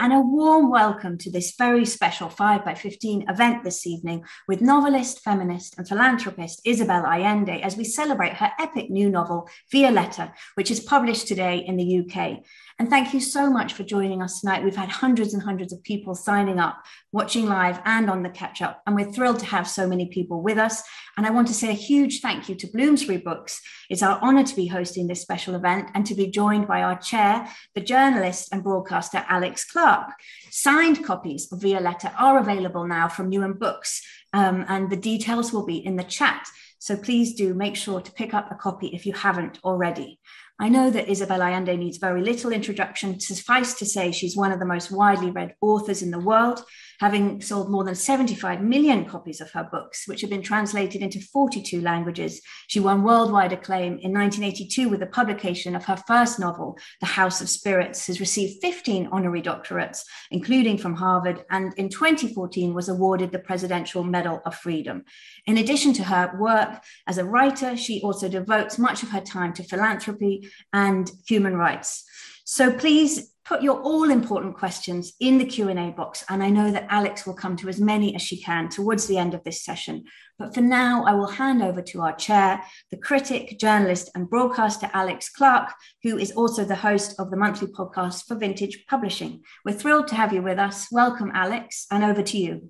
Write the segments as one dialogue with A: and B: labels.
A: And a warm welcome to this very special 5 by 15 event this evening with novelist, feminist, and philanthropist Isabel Allende as we celebrate her epic new novel, Violeta, which is published today in the UK. And thank you so much for joining us tonight. We've had hundreds and hundreds of people signing up, watching live and on the catch up. And we're thrilled to have so many people with us. And I want to say a huge thank you to Bloomsbury Books. It's our honor to be hosting this special event and to be joined by our chair, the journalist and broadcaster Alex Clark. Signed copies of Violeta are available now from Newham Books, um, and the details will be in the chat. So please do make sure to pick up a copy if you haven't already. I know that Isabel Allende needs very little introduction. Suffice to say, she's one of the most widely read authors in the world having sold more than 75 million copies of her books, which have been translated into 42 languages. She won worldwide acclaim in 1982 with the publication of her first novel, The House of Spirits, has received 15 honorary doctorates, including from Harvard, and in 2014 was awarded the Presidential Medal of Freedom. In addition to her work as a writer, she also devotes much of her time to philanthropy and human rights. So please put your all important questions in the Q&A box and I know that Alex will come to as many as she can towards the end of this session. But for now, I will hand over to our chair, the critic, journalist and broadcaster Alex Clark, who is also the host of the monthly podcast for Vintage Publishing. We're thrilled to have you with us. Welcome, Alex, and over to you.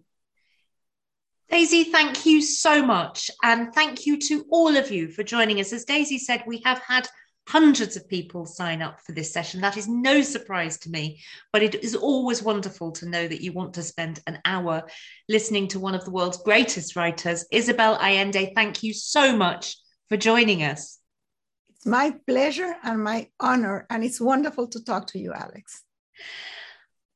B: Daisy, thank you so much. And thank you to all of you for joining us. As Daisy said, we have had hundreds of people sign up for this session. That is no surprise to me, but it is always wonderful to know that you want to spend an hour listening to one of the world's greatest writers. Isabel Allende, thank you so much for joining us.
C: It's my pleasure and my honor, and it's wonderful to talk to you, Alex.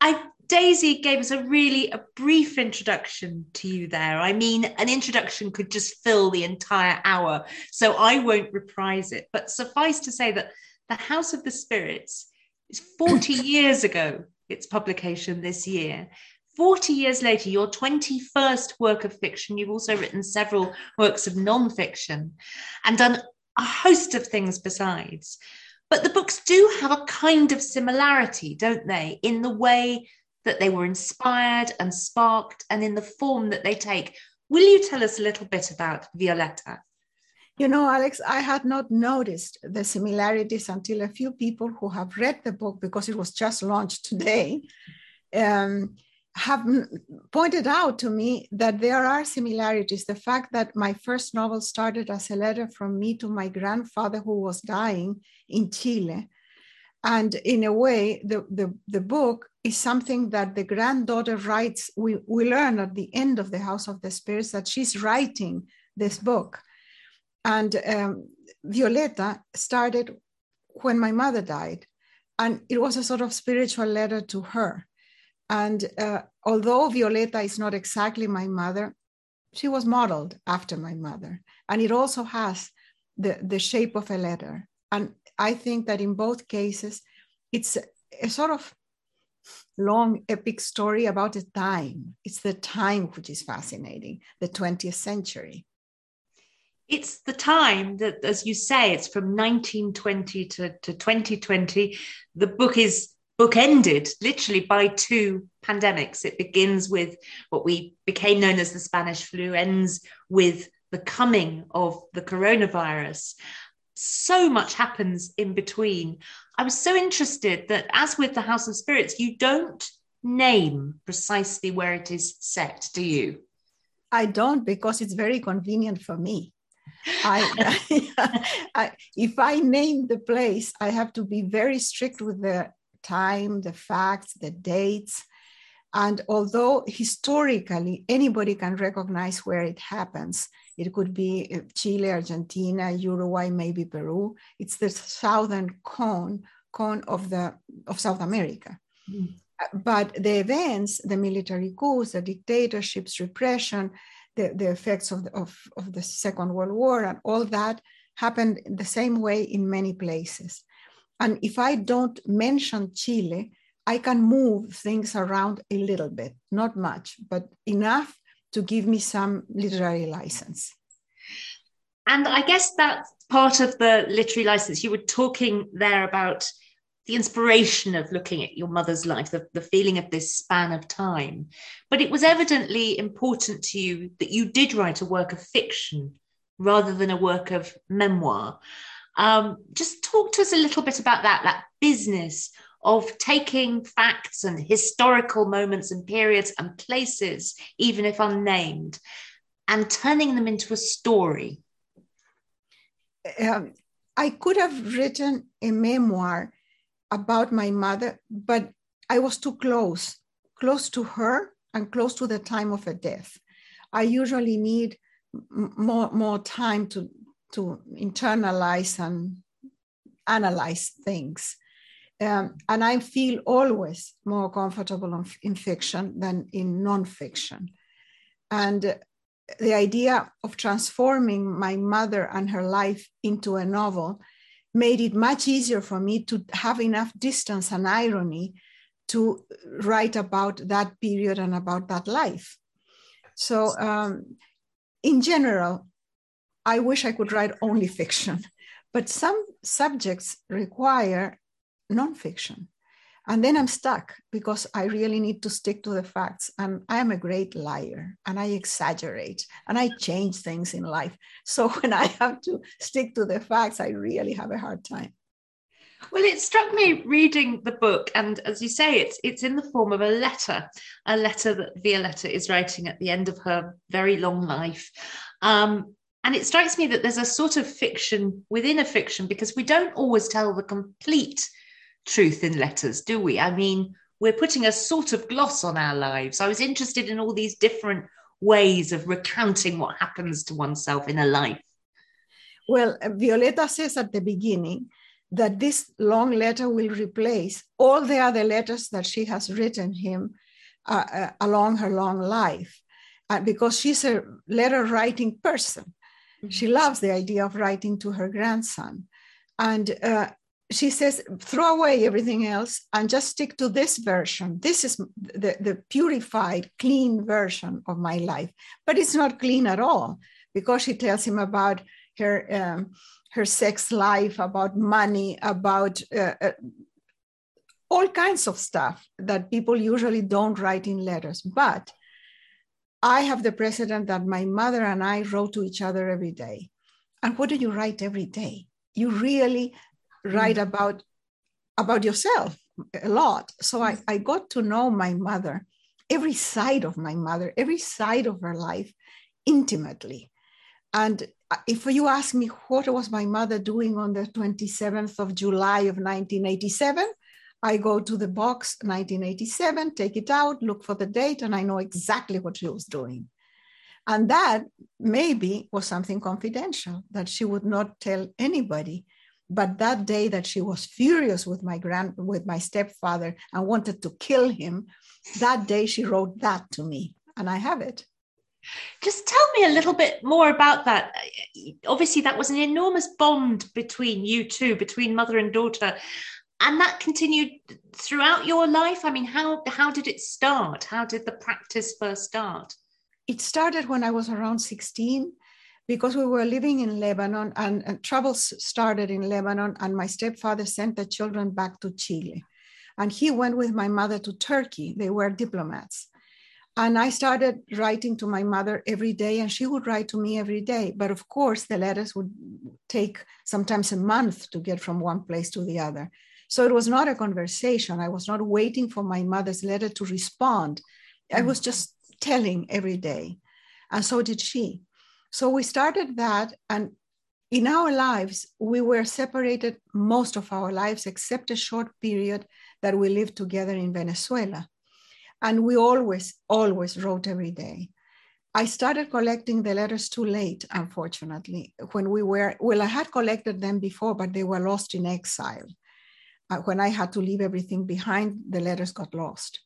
B: I Daisy gave us a really a brief introduction to you there. I mean, an introduction could just fill the entire hour, so I won't reprise it. But suffice to say that The House of the Spirits is 40 years ago, its publication this year. 40 years later, your 21st work of fiction, you've also written several works of non-fiction and done a host of things besides. But the books do have a kind of similarity, don't they, in the way that they were inspired and sparked and in the form that they take. Will you tell us a little bit about Violeta?
C: You know, Alex, I had not noticed the similarities until a few people who have read the book because it was just launched today um, have pointed out to me that there are similarities. The fact that my first novel started as a letter from me to my grandfather who was dying in Chile. And in a way, the, the, the book is something that the granddaughter writes. We, we learn at the end of The House of the Spirits that she's writing this book. And um, Violeta started when my mother died. And it was a sort of spiritual letter to her. And uh, although Violeta is not exactly my mother, she was modeled after my mother. And it also has the, the shape of a letter. And I think that in both cases, it's a sort of long epic story about a time. It's the time which is fascinating, the 20th century.
B: It's the time that, as you say, it's from 1920 to, to 2020. The book is bookended literally by two pandemics. It begins with what we became known as the Spanish flu, ends with the coming of the coronavirus so much happens in between. I was so interested that, as with the House of Spirits, you don't name precisely where it is set, do you?
C: I don't because it's very convenient for me. I, I, if I name the place, I have to be very strict with the time, the facts, the dates. And although historically anybody can recognize where it happens, it could be uh, Chile, Argentina, Uruguay, maybe Peru. It's the southern cone, cone of, the, of South America. Mm. But the events, the military coups, the dictatorships, repression, the, the effects of the, of, of the Second World War, and all that happened the same way in many places. And if I don't mention Chile, I can move things around a little bit, not much, but enough to give me some literary license.
B: And I guess that's part of the literary license. You were talking there about the inspiration of looking at your mother's life, the, the feeling of this span of time. But it was evidently important to you that you did write a work of fiction rather than a work of memoir. Um, just talk to us a little bit about that, that business of taking facts and historical moments and periods and places, even if unnamed, and turning them into a story.
C: Um, I could have written a memoir about my mother, but I was too close, close to her and close to the time of her death. I usually need more, more time to, to internalize and analyze things. Um, and I feel always more comfortable in fiction than in nonfiction. And the idea of transforming my mother and her life into a novel made it much easier for me to have enough distance and irony to write about that period and about that life. So, um, in general, I wish I could write only fiction, but some subjects require nonfiction. And then I'm stuck because I really need to stick to the facts. And I am a great liar and I exaggerate and I change things in life. So when I have to stick to the facts, I really have a hard time.
B: Well, it struck me reading the book, and as you say, it's it's in the form of a letter, a letter that Violeta is writing at the end of her very long life. Um, and it strikes me that there's a sort of fiction within a fiction because we don't always tell the complete truth in letters, do we? I mean, we're putting a sort of gloss on our lives. I was interested in all these different ways of recounting what happens to oneself in a life.
C: Well, Violeta says at the beginning that this long letter will replace all the other letters that she has written him uh, uh, along her long life uh, because she's a letter writing person. Mm-hmm. She loves the idea of writing to her grandson. And uh, she says, throw away everything else and just stick to this version. This is the, the purified, clean version of my life. But it's not clean at all because she tells him about her, um, her sex life, about money, about uh, uh, all kinds of stuff that people usually don't write in letters. But I have the precedent that my mother and I wrote to each other every day. And what do you write every day? You really write mm. about about yourself a lot. So I, I got to know my mother, every side of my mother, every side of her life intimately. And if you ask me what was my mother doing on the 27th of July of 1987, I go to the box 1987, take it out, look for the date, and I know exactly what she was doing. And that maybe was something confidential that she would not tell anybody but that day that she was furious with my grand with my stepfather and wanted to kill him that day she wrote that to me and i have it.
B: Just tell me a little bit more about that. Obviously that was an enormous bond between you two between mother and daughter and that continued throughout your life? I mean how how did it start? How did the practice first start?
C: It started when i was around 16 because we were living in Lebanon and, and troubles started in Lebanon, and my stepfather sent the children back to Chile. And he went with my mother to Turkey. They were diplomats. And I started writing to my mother every day, and she would write to me every day. But of course, the letters would take sometimes a month to get from one place to the other. So it was not a conversation. I was not waiting for my mother's letter to respond. I mm. was just telling every day. And so did she. So we started that, and in our lives, we were separated most of our lives, except a short period that we lived together in Venezuela. And we always, always wrote every day. I started collecting the letters too late, unfortunately. When we were, well, I had collected them before, but they were lost in exile. Uh, when I had to leave everything behind, the letters got lost.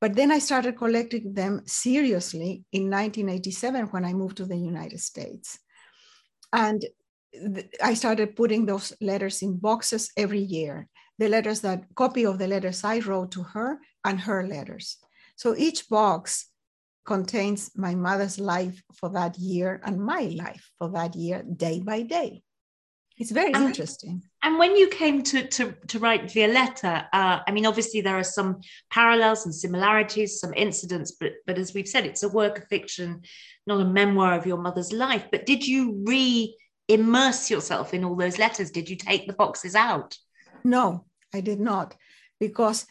C: But then I started collecting them seriously in 1987 when I moved to the United States. And th- I started putting those letters in boxes every year. The letters that copy of the letters I wrote to her and her letters. So each box contains my mother's life for that year and my life for that year, day by day. It's very and, interesting.
B: And when you came to to, to write Violeta, uh, I mean, obviously there are some parallels and similarities, some incidents, but but as we've said, it's a work of fiction, not a memoir of your mother's life. But did you re immerse yourself in all those letters? Did you take the boxes out?
C: No, I did not, because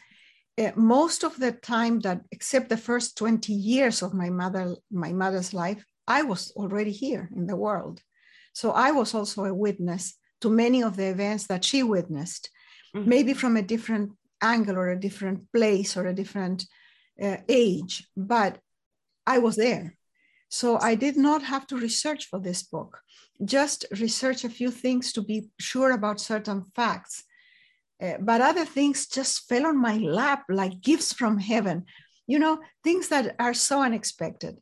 C: uh, most of the time that, except the first 20 years of my mother, my mother's life, I was already here in the world. So I was also a witness to many of the events that she witnessed, mm-hmm. maybe from a different angle or a different place or a different uh, age, but I was there. So I did not have to research for this book, just research a few things to be sure about certain facts. Uh, but other things just fell on my lap like gifts from heaven, you know, things that are so unexpected.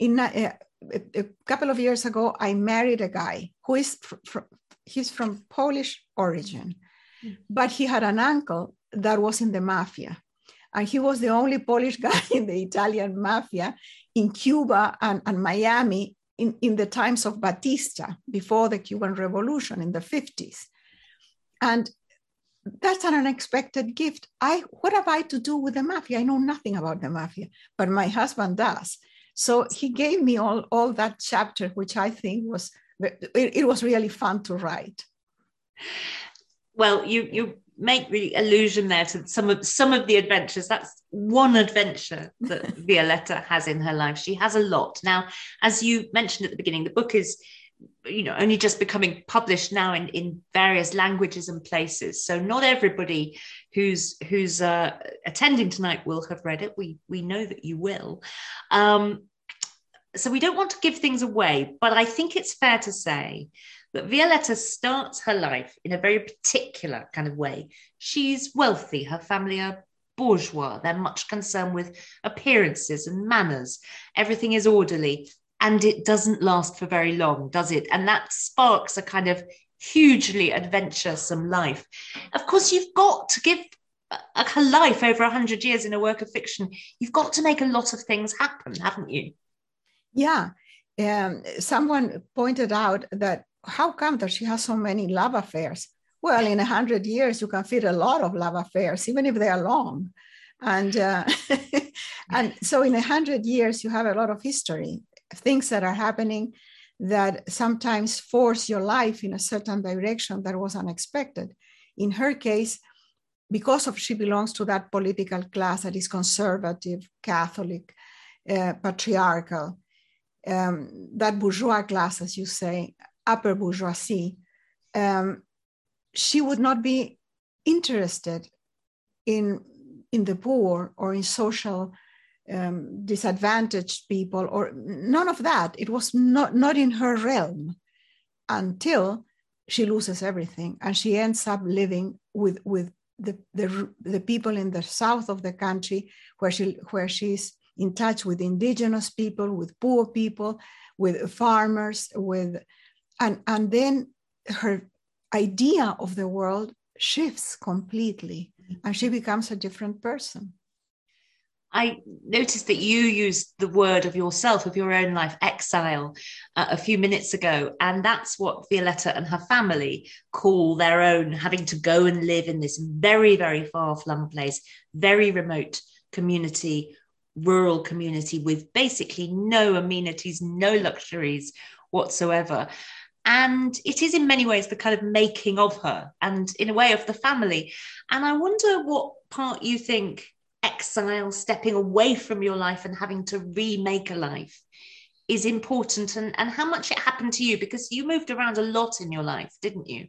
C: In uh, a, a couple of years ago, I married a guy who is fr- fr- he's from Polish origin, mm. but he had an uncle that was in the mafia. And he was the only Polish guy in the Italian mafia in Cuba and, and Miami in, in the times of Batista, before the Cuban Revolution in the 50s. And that's an unexpected gift. I what have I to do with the mafia? I know nothing about the mafia, but my husband does. So he gave me all, all that chapter, which I think was it, it was really fun to write.
B: Well, you you make the allusion there to some of some of the adventures. That's one adventure that Violeta has in her life. She has a lot. Now, as you mentioned at the beginning, the book is you know only just becoming published now in in various languages and places so not everybody who's who's uh, attending tonight will have read it we we know that you will um, so we don't want to give things away, but I think it's fair to say that Violeta starts her life in a very particular kind of way. She's wealthy, her family are bourgeois, they're much concerned with appearances and manners. Everything is orderly, and it doesn't last for very long, does it? And that sparks a kind of hugely adventuresome life. Of course, you've got to give a life over 100 years in a work of fiction, you've got to make a lot of things happen, haven't you?
C: Yeah. Um, someone pointed out that how come that she has so many love affairs? Well, in a hundred years, you can fit a lot of love affairs, even if they are long. And uh, and so, in a hundred years, you have a lot of history, things that are happening that sometimes force your life in a certain direction that was unexpected. In her case, because of she belongs to that political class that is conservative, Catholic, uh, patriarchal, um, that bourgeois class, as you say, upper bourgeoisie, um, she would not be interested in, in the poor or in social um, disadvantaged people or none of that. It was not, not in her realm until she loses everything and she ends up living with, with the, the, the people in the south of the country where, she, where she's in touch with indigenous people, with poor people, with farmers, with and and then her idea of the world shifts completely and she becomes a different person.
B: I noticed that you used the word of yourself, of your own life, exile, uh, a few minutes ago. And that's what Violeta and her family call their own, having to go and live in this very, very far flung place, very remote community rural community with basically no amenities, no luxuries whatsoever. And it is in many ways the kind of making of her and in a way of the family. And I wonder what part you think exile, stepping away from your life and having to remake a life is important and, and how much it happened to you because you moved around a lot in your life, didn't you?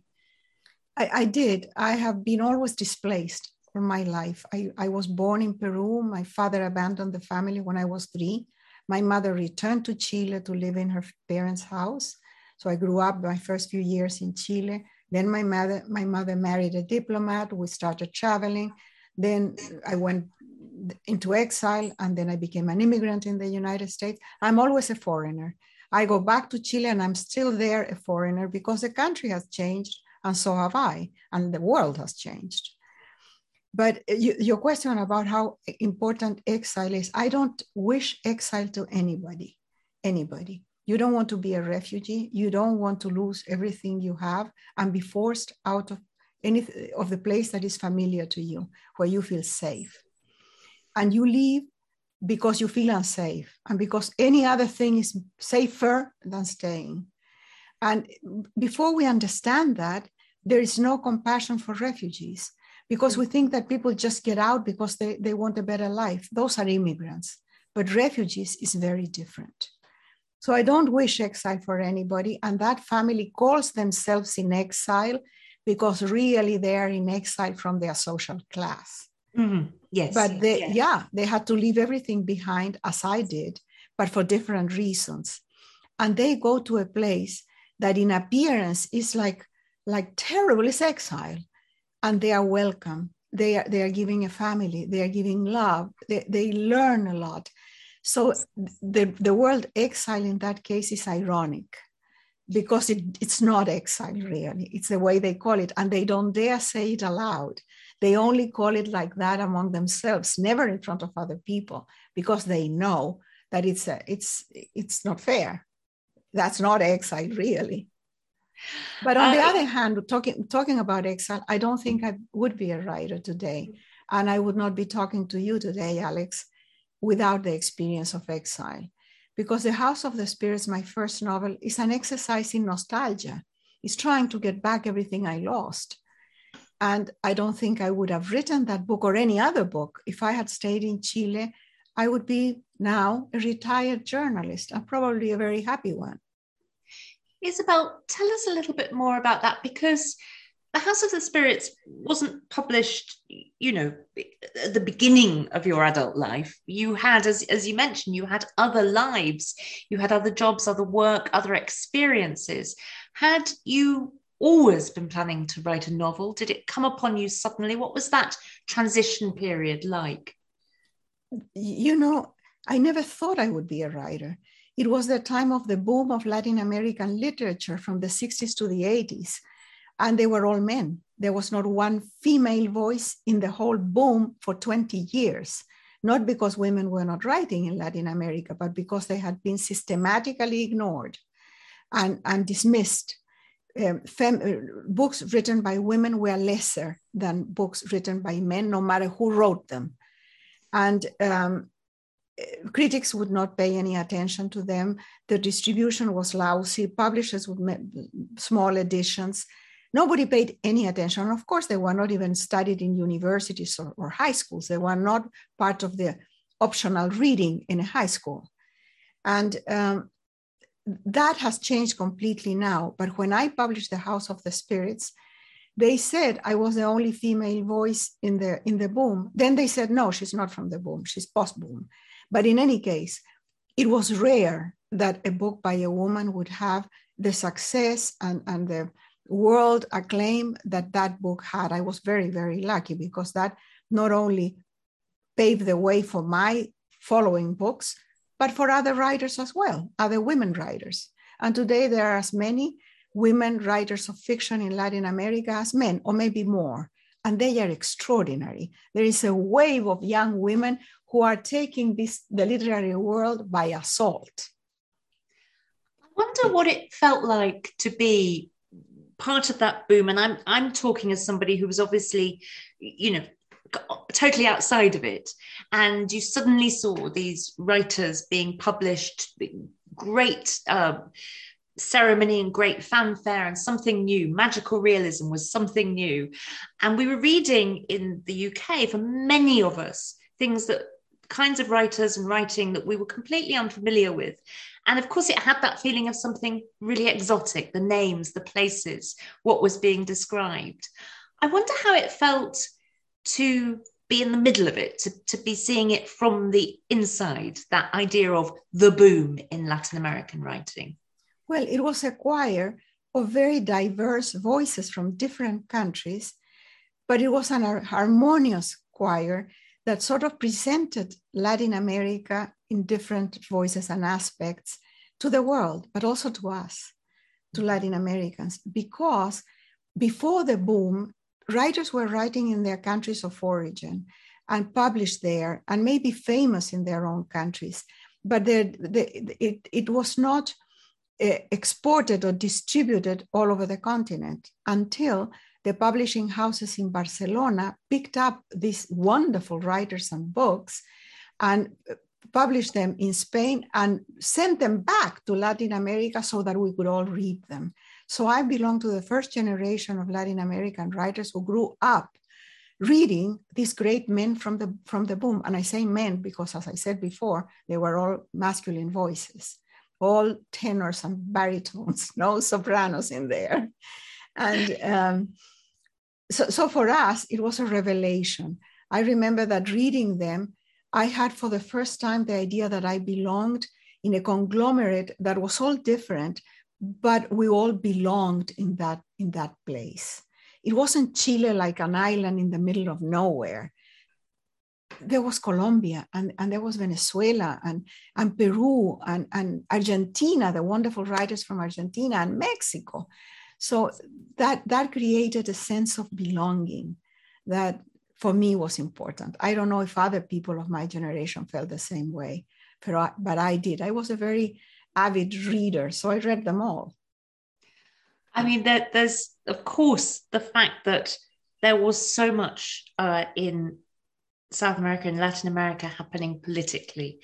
C: I, I did. I have been always displaced for my life. I, I was born in Peru. My father abandoned the family when I was three. My mother returned to Chile to live in her parents' house. So I grew up my first few years in Chile. Then my mother, my mother married a diplomat. We started traveling. Then I went into exile and then I became an immigrant in the United States. I'm always a foreigner. I go back to Chile and I'm still there a foreigner because the country has changed and so have I, and the world has changed. But uh, you, your question about how important exile is, I don't wish exile to anybody, anybody. You don't want to be a refugee. You don't want to lose everything you have and be forced out of any of the place that is familiar to you, where you feel safe. And you leave because you feel unsafe and because any other thing is safer than staying. And before we understand that, there is no compassion for refugees because we think that people just get out because they, they want a better life. Those are immigrants. But refugees is very different. So I don't wish exile for anybody. And that family calls themselves in exile because really they are in exile from their social class.
B: Mm-hmm. Yes.
C: But they,
B: yes.
C: yeah, they had to leave everything behind as I did, but for different reasons. And they go to a place that in appearance is like, like terrible, it's exile. And they are welcome. They are, they are giving a family, they are giving love, they, they learn a lot. So the, the word exile in that case is ironic because it, it's not exile mm-hmm. really. It's the way they call it. And they don't dare say it aloud. They only call it like that among themselves, never in front of other people, because they know that it's a, it's it's not fair. That's not exile really. But on uh, the other hand, talking talking about exile, I don't think I would be a writer today, and I would not be talking to you today, Alex, without the experience of exile. Because The House of the Spirits, my first novel, is an exercise in nostalgia. It's trying to get back everything I lost. And I don't think I would have written that book or any other book if I had stayed in Chile. I would be now a retired journalist and probably a very happy one.
B: Isabel, tell us a little bit more about that because the House of the Spirits wasn't published, you know, at the beginning of your adult life. You had, as, as you mentioned, you had other lives, you had other jobs, other work, other experiences. Had you always been planning to write a novel? Did it come upon you suddenly? What was that transition period like?
C: You know, I never thought I would be a writer. It was the time of the boom of Latin American literature from the 60s to the 80s and they were all men. There was not one female voice in the whole boom for 20 years, not because women were not writing in Latin America, but because they had been systematically ignored and, and dismissed. Um, fem- uh, books written by women were lesser than books written by men, no matter who wrote them. And um, critics would not pay any attention to them. The distribution was lousy. Publishers would make small editions. Nobody paid any attention. Of course, they were not even studied in universities or, or high schools. They were not part of the optional reading in a high school. And um, that has changed completely now. But when I published The House of the Spirits, they said I was the only female voice in the in the boom. Then they said, no, she's not from the boom, she's post-boom. But in any case, it was rare that a book by a woman would have the success and, and the world acclaim that that book had. I was very, very lucky because that not only paved the way for my following books, but for other writers as well, other women writers. And today there are as many women writers of fiction in Latin America as men, or maybe more. And they are extraordinary. There is a wave of young women who are taking this the literary world by assault.
B: I wonder what it felt like to be part of that boom and i'm i'm talking as somebody who was obviously you know totally outside of it and you suddenly saw these writers being published great uh, ceremony and great fanfare and something new magical realism was something new and we were reading in the uk for many of us things that kinds of writers and writing that we were completely unfamiliar with. And of course, it had that feeling of something really exotic the names, the places, what was being described. I wonder how it felt to be in the middle of it, to, to be seeing it from the inside, that idea of the boom in Latin American writing.
C: Well, it was a choir of very diverse voices from different countries, but it was an harmonious choir that sort of presented Latin America in different voices and aspects to the world, but also to us, to Latin Americans, because before the boom, writers were writing in their countries of origin and published there and maybe famous in their own countries. But it, it was not exported or distributed all over the continent until the publishing houses in Barcelona picked up these wonderful writers and books and uh, published them in Spain and sent them back to Latin America so that we could all read them. So I belong to the first generation of Latin American writers who grew up reading these great men from the from the boom. And I say men because, as I said before, they were all masculine voices, all tenors and baritones, no sopranos in there. And um, so, so for us, it was a revelation. I remember that reading them, I had for the first time the idea that I belonged in a conglomerate that was all different, but we all belonged in that in that place. It wasn't Chile like an island in the middle of nowhere. There was Colombia and, and there was Venezuela and, and Peru and, and Argentina, the wonderful writers from Argentina and Mexico. So that that created a sense of belonging that for me was important. I don't know if other people of my generation felt the same way, but I, but I did. I was a very avid reader, so I read them all.
B: I mean, there, there's of course the fact that there was so much uh, in South America and Latin America happening politically.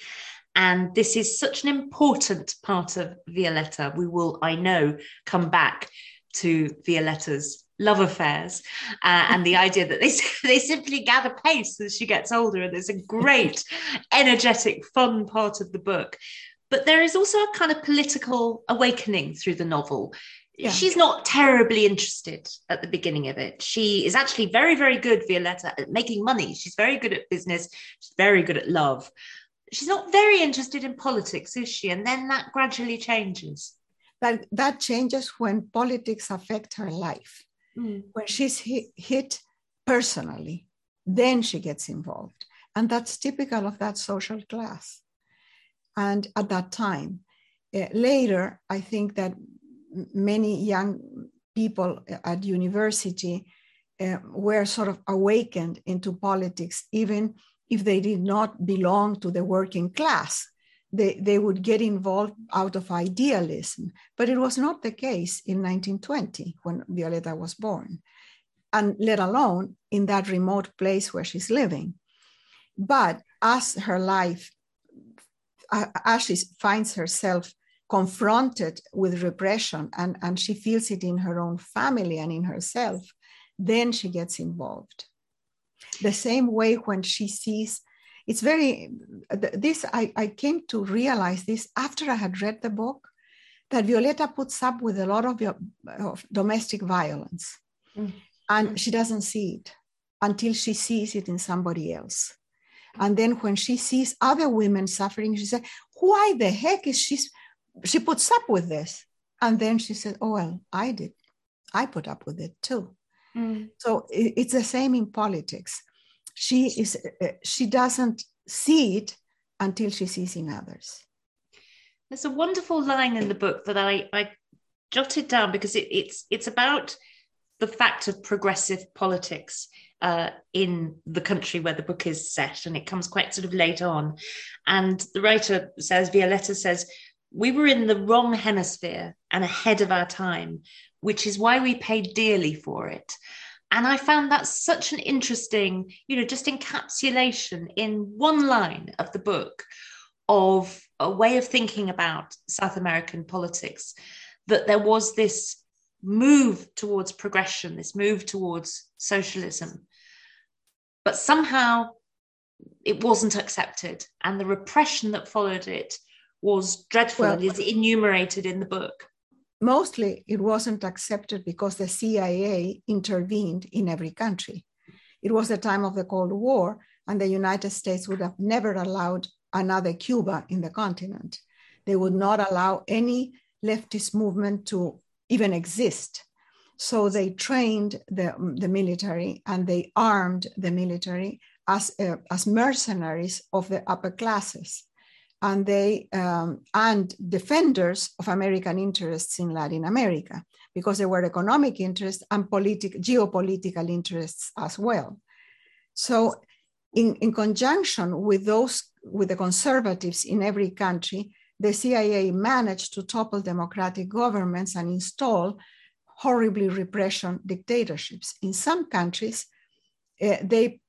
B: And this is such an important part of Violeta. We will, I know, come back to Violeta's love affairs uh, and the idea that they, they simply gather pace as she gets older. And there's a great, energetic, fun part of the book. But there is also a kind of political awakening through the novel. Yeah. She's not terribly interested at the beginning of it. She is actually very, very good, Violeta, at making money. She's very good at business. She's very good at love. She's not very interested in politics, is she? And then that gradually changes
C: that that changes when politics affect her life. Mm. When she's hit, hit personally, then she gets involved. And that's typical of that social class. And at that time, uh, later, I think that many young people at university uh, were sort of awakened into politics, even if they did not belong to the working class they, they would get involved out of idealism. But it was not the case in 1920 when Violeta was born, and let alone in that remote place where she's living. But as her life, as she finds herself confronted with repression and, and she feels it in her own family and in herself, then she gets involved. The same way when she sees it's very this I, I came to realize this after i had read the book that violeta puts up with a lot of, of domestic violence mm. and she doesn't see it until she sees it in somebody else and then when she sees other women suffering she says why the heck is she she puts up with this. And then she said oh well i did. I put up with it too. Mm. so it's the same in politics. She is uh, she doesn't see it until she sees in others.
B: There's a wonderful line in the book that i i jotted down because it, it's it's about the fact of progressive politics uh, in the country where the book is set, and it comes quite sort of late on. And the writer says, Violeta says, we were in the wrong hemisphere and ahead of our time, which is why we paid dearly for it. And I found that such an interesting, you know, just encapsulation in one line of the book of a way of thinking about South American politics, that there was this move towards progression, this move towards socialism. But somehow it wasn't accepted. And the repression that followed it was dreadful well, and is enumerated in the book
C: mostly it wasn't accepted because the CIA intervened in every country. It was the time of the Cold War, and the United States would have never allowed another Cuba in the continent. They would not allow any leftist movement to even exist. So they trained the, the military and they armed the military as, uh, as mercenaries of the upper classes and they um, and defenders of American interests in Latin America because there were economic interests and politic, geopolitical interests as well. So, in, in conjunction with those with the conservatives in every country, the CIA managed to topple democratic governments and install horribly repression dictatorships. In some countries, uh, they,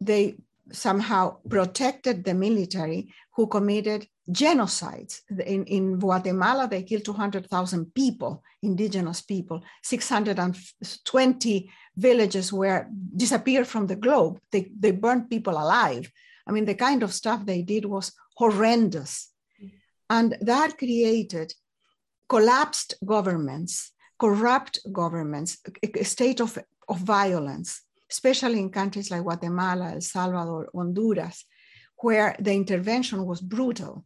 C: they somehow protected the military who committed genocides. In, in Guatemala, they killed 200,000 people, indigenous people. 620 villages were disappeared from the globe. They, they burned people alive. I mean, the kind of stuff they did was horrendous. And that created collapsed governments, corrupt governments, a state of, of violence, especially in countries like Guatemala, El Salvador, Honduras, where the intervention was brutal.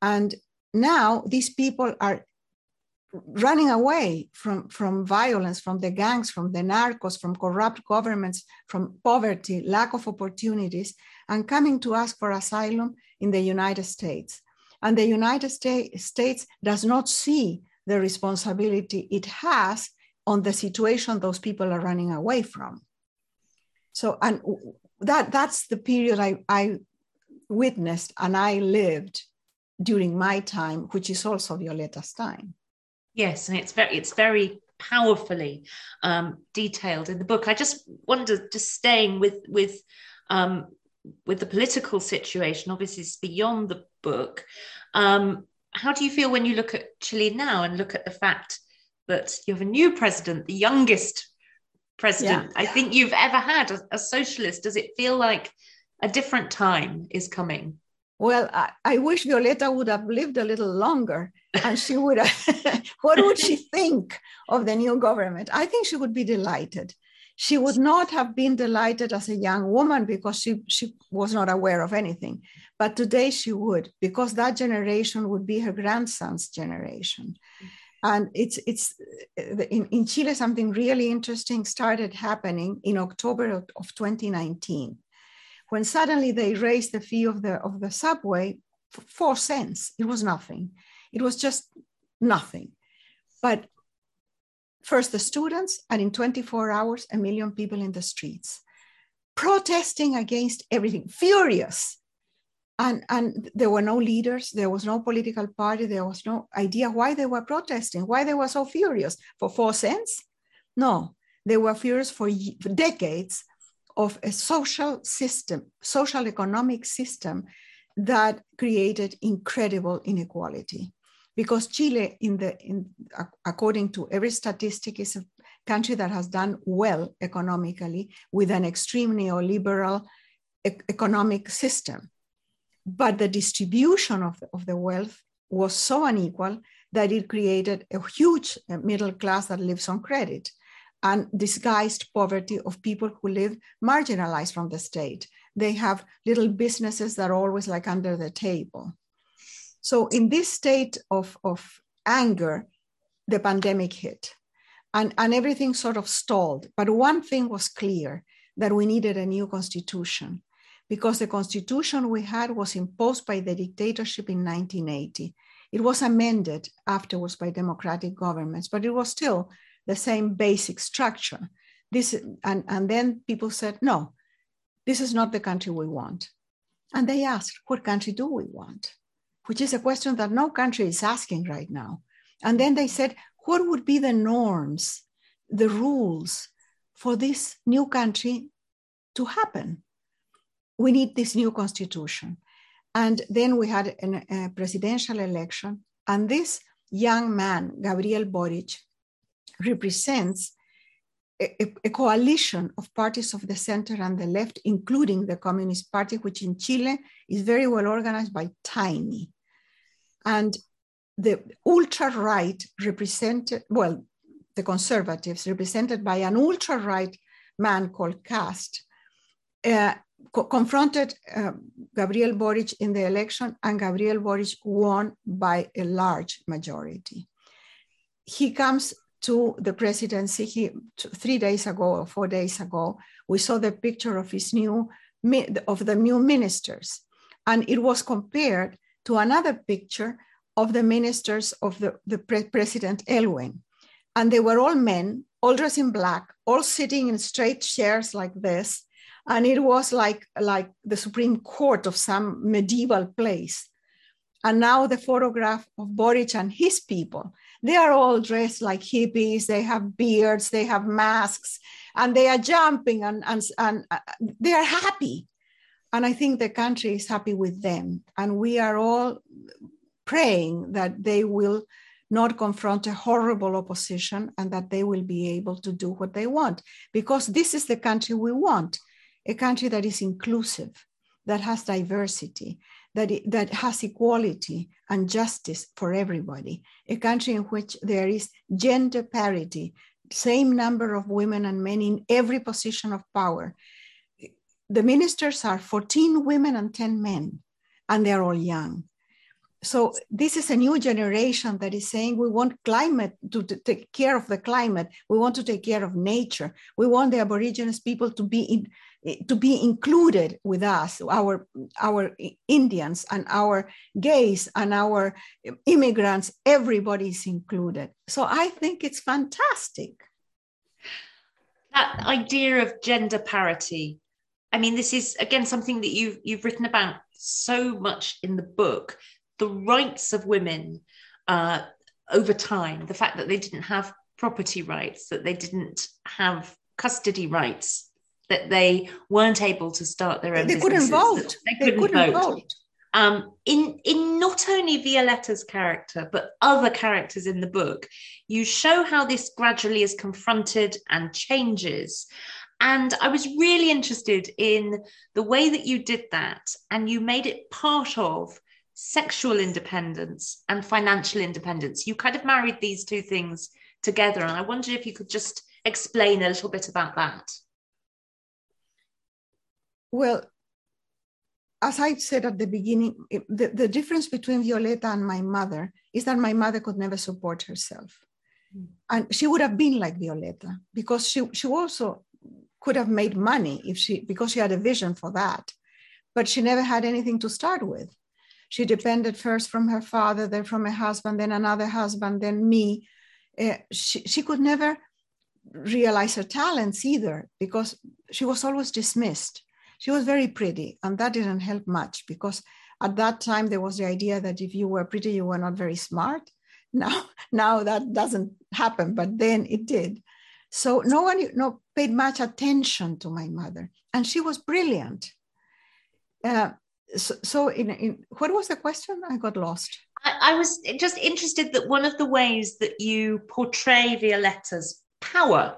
C: And now these people are running away from, from violence, from the gangs, from the narcos, from corrupt governments, from poverty, lack of opportunities, and coming to ask for asylum in the United States. And the United States does not see the responsibility it has on the situation those people are running away from. So, and that that's the period I, I witnessed and I lived during my time, which is also Violeta's time.
B: Yes, and it's very it's very powerfully um, detailed in the book. I just wonder, just staying with with um, with the political situation, obviously it's beyond the book. Um, how do you feel when you look at Chile now and look at the fact that you have a new president, the youngest president yeah. I think you've ever had as a socialist? Does it feel like a different time is coming?
C: Well, I, I wish Violeta would have lived a little longer and she would have, what would she think of the new government? I think she would be delighted. She would not have been delighted as a young woman because she, she was not aware of anything. But today she would, because that generation would be her grandson's generation. And it's, it's uh, in, in Chile, something really interesting started happening in October of, of 2019 when suddenly they raised the fee of the of the subway four cents. It was nothing. It was just nothing. But first the students and in 24 hours a million people in the streets protesting against everything furious and and there were no leaders there was no political party there was no idea why they were protesting why they were so furious. For four cents no. They were furious for, for decades of a social system social economic system that created incredible inequality. Because chile in the in according to every statistic is a country that has done well economically with an extreme neoliberal economic system but the distribution of the, of the wealth was so unequal that it created a huge uh, middle class that lives on credit and disguised poverty of people who live marginalized from the state. They have little businesses that are always like under the table. So, in this state of, of anger, the pandemic hit and, and everything sort of stalled. But one thing was clear that we needed a new constitution because the constitution we had was imposed by the dictatorship in 1980. It was amended afterwards by democratic governments, but it was still the same basic structure. This and, and then people said, no, this is not the country we want. And they asked, what country do we want? Which is a question that no country is asking right now. And then they said, what would be the norms, the rules for this new country to happen? We need this new constitution. And then we had an, a presidential election, and this young man, Gabriel Boric, represents a, a, coalition of parties of the center and the left, including the Communist Party, which in Chile is very well organized by tiny. And the ultra right represented, well, the conservatives represented by an ultra right man called Kast, uh, co- confronted uh, Gabriel Boric in the election, and Gabriel Boric won by a large majority. He comes to the presidency he, three days ago or four days ago. We saw the picture of his new of the new ministers, and it was compared to another picture of the ministers of the, the pre- President Aylwin, And they were all men, all dressed in black, all sitting in straight chairs like this, and it was like like the supreme court of some medieval place And now the photograph of Boric and his people. They are all dressed like hippies. They have beards, they have masks, and they are jumping and, and, and uh, they are happy. And I think the country is happy with them. And we are all praying that they will not confront a horrible opposition and that they will be able to do what they want. Because this is the country we want a country that is inclusive, that has diversity, that, it, that has equality and justice for everybody, a country in which there is gender parity, same number of women and men in every position of power. The ministers are 14 women and 10 men, and they're all young. So this is a new generation that is saying we want climate to, to, take care of the climate. We want to take care of nature. We want the aborigines people to be in, to be included with us our our indians and our gays and our immigrants everybody is included. So i think it's fantastic.
B: That idea of gender parity i mean this is again something that you've you've written about so much in the book. The rights of women uh, over time, the fact that they didn't have property rights, that they didn't have custody rights, that they weren't able to start their own
C: they
B: businesses,
C: couldn't vote.
B: They couldn't,
C: they couldn't
B: vote.
C: vote.
B: Um, in in not only Violeta's character but other characters in the book, you show how this gradually is confronted and changes. And I was really interested in the way that you did that, and you made it part of sexual independence and financial independence. You kind of married these two things together. And I wonder if you could just explain a little bit about that.
C: Well, as I said at the beginning, the, the difference between Violeta and my mother is that my mother could never support herself. Mm. And she would have been like Violeta because she, she also could have made money if she because she had a vision for that. But she never had anything to start with. She depended first from her father, then from a husband, then another husband, then me. Uh, she, she could never realize her talents either because she was always dismissed. She was very pretty, and that didn't help much because at that time there was the idea that if you were pretty, you were not very smart. Now, now that doesn't happen, but then it did. So no one no, paid much attention to my mother, and she was brilliant. Uh, so, so in, in, what was the question? I got lost.
B: I, I, was just interested that one of the ways that you portray Violeta's power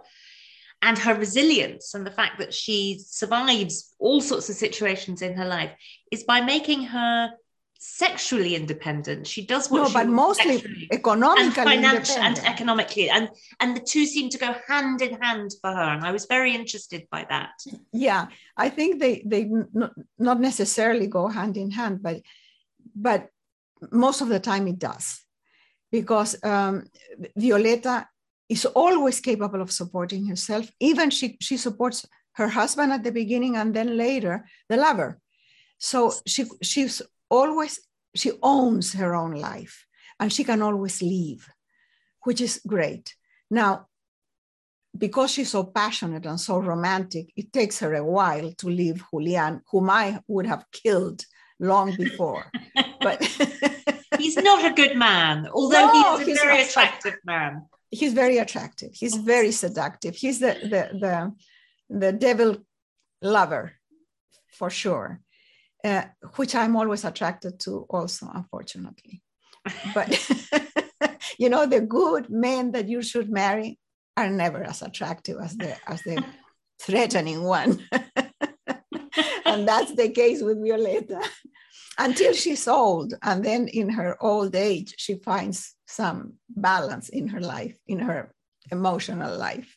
B: and her resilience and the fact that she survives all sorts of situations in her life is by making her sexually independent. She does what
C: no, but mostly economically and
B: financially and economically, and and the two seem to go hand in hand for her. And I was very interested by that.
C: Yeah, I think they they not, not necessarily go hand in hand, but but most of the time it does, because um, Violeta is always capable of supporting herself. Even she she supports her husband at the beginning, and then later the lover. So she she's always she owns her own life and she can always leave which is great now because she's so passionate and so romantic it takes her a while to leave julian whom i would have killed long before but
B: he's not a good man although no, he's a very attractive man
C: he's very attractive he's very seductive he's the the the, the devil lover for sure uh, which I'm always attracted to also, unfortunately. but you know, the good men that you should marry are never as attractive as the as the threatening one. and that's the case with Violeta until she's old. And then in her old age, she finds some balance in her life, in her emotional life.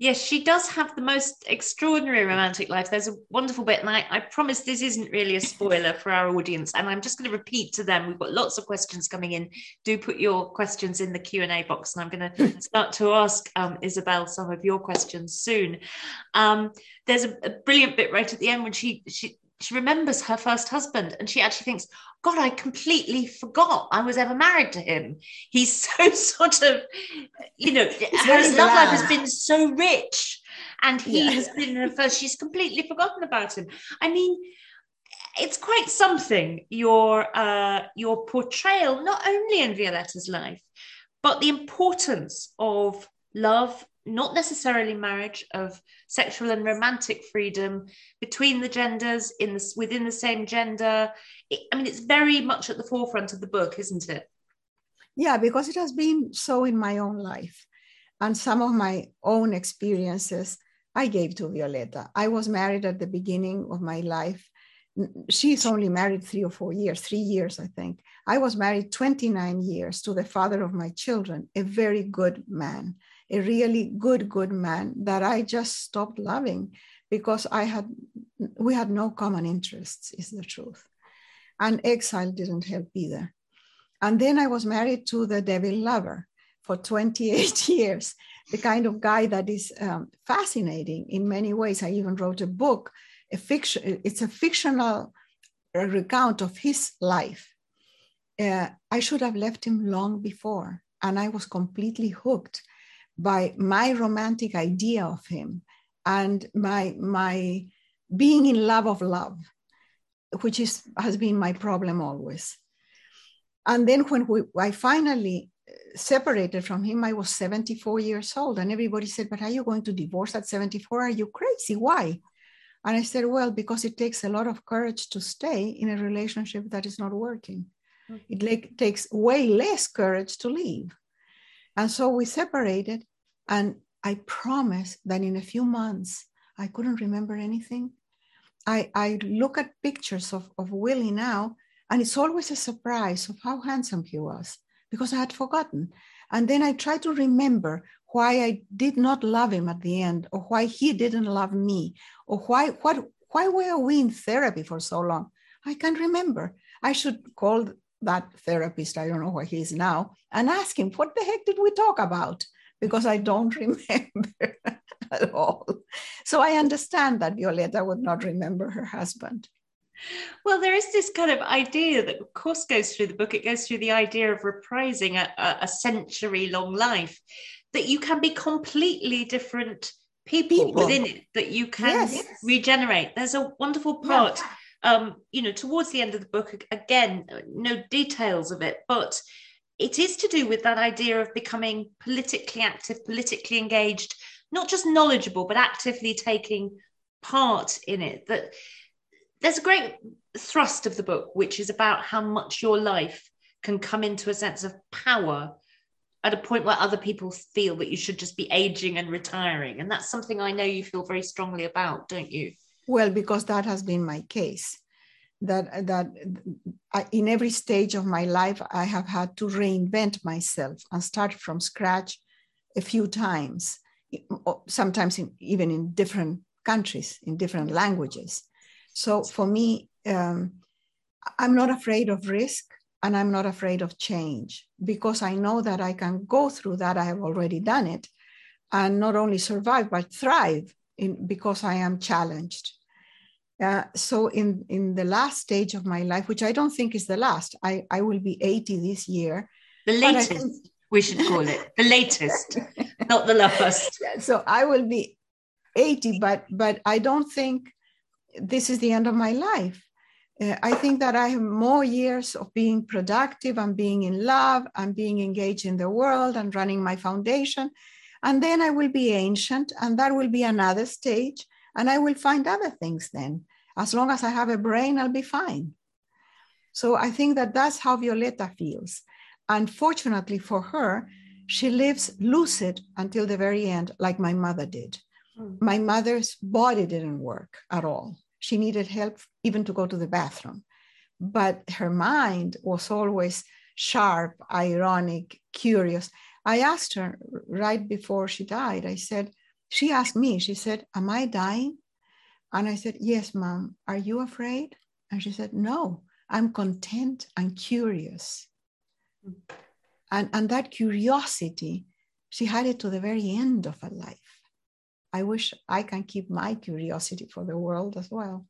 B: Yes, she does have the most extraordinary romantic life. There's a wonderful bit, and I, I promise this isn't really a spoiler for our audience. And I'm just going to repeat to them. We've got lots of questions coming in. Do put your questions in the Q and A box, and I'm going to start to ask um, Isabel some of your questions soon. Um, there's a, a brilliant bit right at the end when she she she remembers her first husband and she actually thinks god i completely forgot i was ever married to him. He's so sort of you know her love life has been so rich and he has been her first she's completely forgotten about him. I mean it's quite something your uh, your portrayal not only in Violeta's life, but the importance of love, not necessarily marriage, of sexual and romantic freedom between the genders in the, within the same gender. It, I mean, it's very much at the forefront of the book, isn't it?
C: Yeah, because it has been so in my own life, and some of my own experiences I gave to Violeta. I was married at the beginning of my life she's only married three or four years, three years, I think. I was married 29 years to the father of my children, a very good man, a really good, good man that I just stopped loving because I had, we had no common interests, is the truth. And exile didn't help either. And then I was married to the devil lover for 28 years, the kind of guy that is um, fascinating in many ways. I even wrote a book a fiction, it's a fictional recount of his life. Uh, I should have left him long before, and I was completely hooked by my romantic idea of him and my my being in love of love, which is has been my problem always. And then when we, I finally separated from him, I was 74 years old, and everybody said, "But are you going to divorce at 74? Are you crazy? Why?" And I said, well, because it takes a lot of courage to stay in a relationship that is not working. Mm-hmm. It like, takes way less courage to leave. And so we separated. And I promised that in a few months, I couldn't remember anything. I, I look at pictures of, of Willie now, and it's always a surprise of how handsome he was because I had forgotten. And then I try to remember why I did not love him at the end, or why he didn't love me, or why what why were we in therapy for so long? I can't remember. I should call that therapist, I don't know where he is now, and ask him, what the heck did we talk about? Because I don't remember at all. So I understand that Violeta would not remember her husband.
B: Well, there is this kind of idea that, of course, goes through the book. It goes through the idea of reprising a, a century long life, that you can be completely different people, people. within it, that you can yes. regenerate. There's a wonderful part. Yeah. Um, you know, towards the end of the book, again, no details of it, but it is to do with that idea of becoming politically active, politically engaged, not just knowledgeable, but actively taking part in it. That there's a great thrust of the book, which is about how much your life can come into a sense of power at a point where other people feel that you should just be aging and retiring. And that's something I know you feel very strongly about, don't you?
C: Well, because that has been my case. That that I, in every stage of my life, I have had to reinvent myself and start from scratch a few times, sometimes in, even in different countries, in different languages. So for me, um, I'm not afraid of risk and I'm not afraid of change because I know that I can go through that. I have already done it and not only survive, but thrive in, because I am challenged. Uh, so in, in the last stage of my life, which I don't think is the last, I, I will be 80 this year.
B: The latest, think, we should call it the latest, not the last.
C: So I will be 80, but but I don't think this is the end of my life. Uh, I think that I have more years of being productive and being in love and being engaged in the world and running my foundation. And then I will be ancient, and that will be another stage. And I will find other things then. As long as I have a brain, I'll be fine. So I think that that's how Violeta feels. Unfortunately for her, she lives lucid until the very end, like my mother did. Mm. My mother's body didn't work at all. She needed help even to go to the bathroom. But her mind was always sharp, ironic, curious. I asked her right before she died, I said, she asked me, she said, Am I dying? And I said, Yes, mom. Are you afraid? And she said, No, I'm content and curious. And, and that curiosity, she had it to the very end of her life. I wish I can keep my curiosity for the world as well.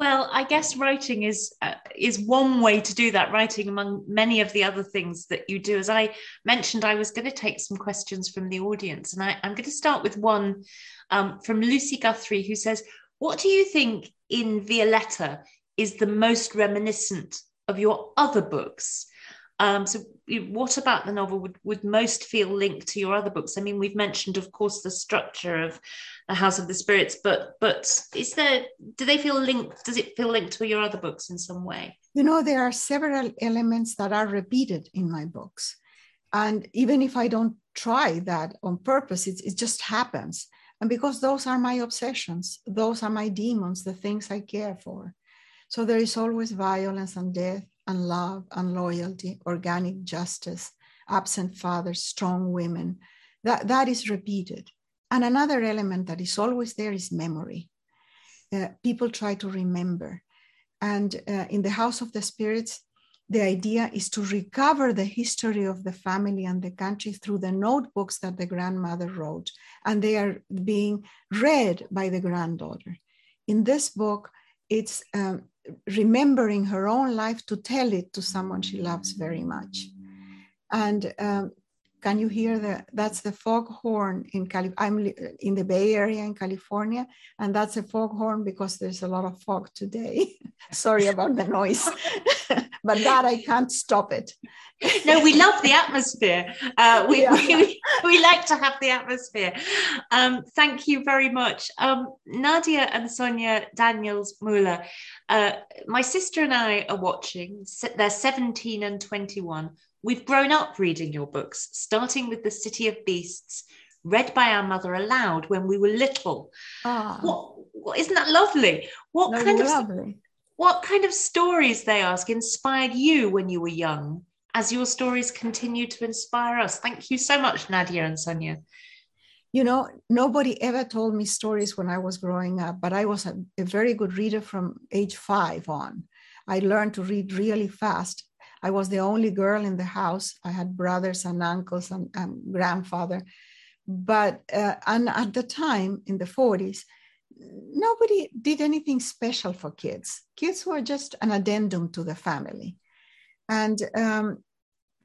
B: Well, I guess writing is uh, is one way to do that. Writing among many of the other things that you do. As I mentioned, I was going to take some questions from the audience, and I, am going to start with one um, from Lucy Guthrie, who says, What do you think in Violeta is the most reminiscent of your other books? Um, so, what about the novel would, would most feel linked to your other books? I mean, we've mentioned, of course, the structure of the House of the Spirits, but but is there do they feel linked? Does it feel linked to your other books in some way?
C: You know, there are several elements that are repeated in my books, and even if I don't try that on purpose, it, it just happens. And because those are my obsessions, those are my demons, the things I care for. So there is always violence and death and love and loyalty, organic justice, absent fathers, strong women. That, that is repeated. And another element that is always there is memory. Uh, people try to remember. And uh, in the House of the Spirits, the idea is to recover the history of the family and the country through the notebooks that the grandmother wrote, and they are being read by the granddaughter. In this book, it's um, remembering her own life to tell it to someone she loves very much. And um, can you hear the that's the foghorn in Cali- I'm in the Bay Area in California, and that's a foghorn because there's a lot of fog today. Sorry about the noise, but that I can't stop it.
B: no, we love the atmosphere. Uh, we, yeah. we, we, like to have the atmosphere. Um, thank you very much. Um, Nadia and Sonia Daniels Muller, uh, my sister and I are watching. They're 17 and 21 We've grown up reading your books, starting with The City of Beasts, read by our mother aloud when we were little. Ah. What, what, isn't that lovely? What kind of lovely. what kind of stories they ask inspired you when you were young? As your stories continue to inspire us. Thank you so much, Nadia and Sonia.
C: You know, nobody ever told me stories when I was growing up, but I was a, a very good reader from age five on. I learned to read really fast I was the only girl in the house. I had brothers and uncles and, and grandfather. But uh, and at the time in the 40s, nobody did anything special for kids. Kids were just an addendum to the family. And um,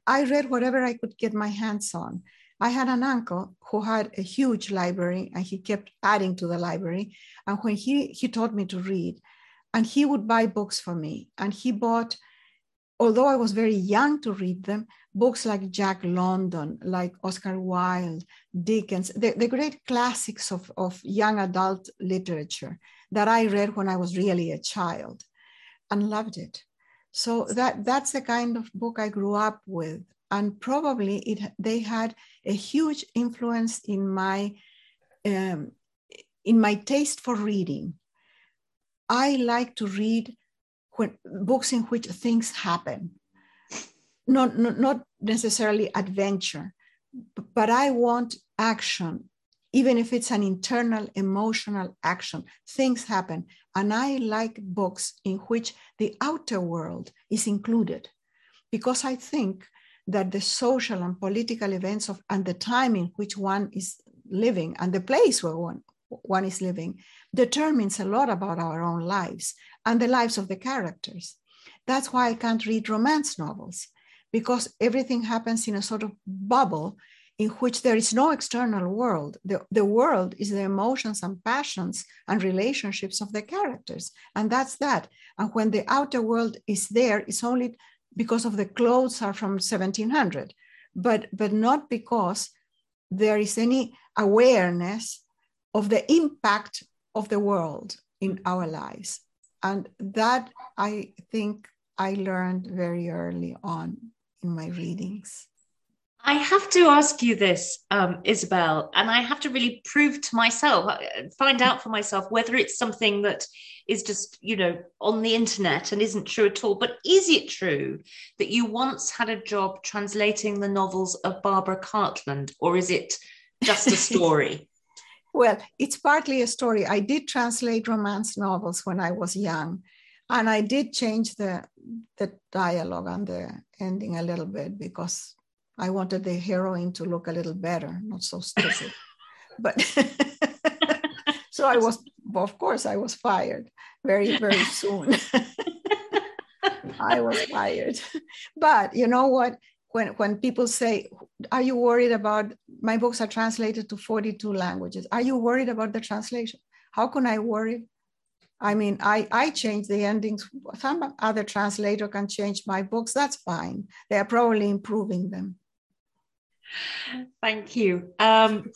C: I read whatever I could get my hands on. I had an uncle who had a huge library and he kept adding to the library. And when he, he taught me to read, and he would buy books for me, and he bought although I was very young to read them, books like Jack London, like Oscar Wilde, Dickens, the, the great classics of, of young adult literature that I read when I was really a child and loved it. So that, that's the kind of book I grew up with. And probably it, they had a huge influence in my, um, in my taste for reading. I like to read when, books in which things happen, not, not, not necessarily adventure, but I want action, even if it's an internal emotional action. Things happen. And I like books in which the outer world is included because I think that the social and political events of and the time in which one is living and the place where one, one is living determines a lot about our own lives and the lives of the characters. That's why I can't read romance novels, because everything happens in a sort of bubble in which there is no external world. The, the world is the emotions and passions and relationships of the characters. And that's that. And when the outer world is there, it's only because of the clothes are from 1700, but, but not because there is any awareness of the impact of the world in our lives. And that I think I learned very early on in my readings.
B: I have to ask you this, um, Isabel, and I have to really prove to myself, uh, find out for myself whether it's something that is just, you know, on the internet and isn't true at all. But is it true that you once had a job translating the novels of Barbara Cartland, or is it just a story?
C: Well, it's partly a story. I did translate romance novels when I was young, and I did change the the dialogue and the ending a little bit because I wanted the heroine to look a little better, not so stupid. but so I was, of course, I was fired very, very soon. I was fired. But you know what? When when people say are you worried about my books are translated to 42 languages are you worried about the translation how can i worry I mean, I, I change the endings. Some other translator can change my books. That's fine. They are probably improving them.
B: Thank you. Um,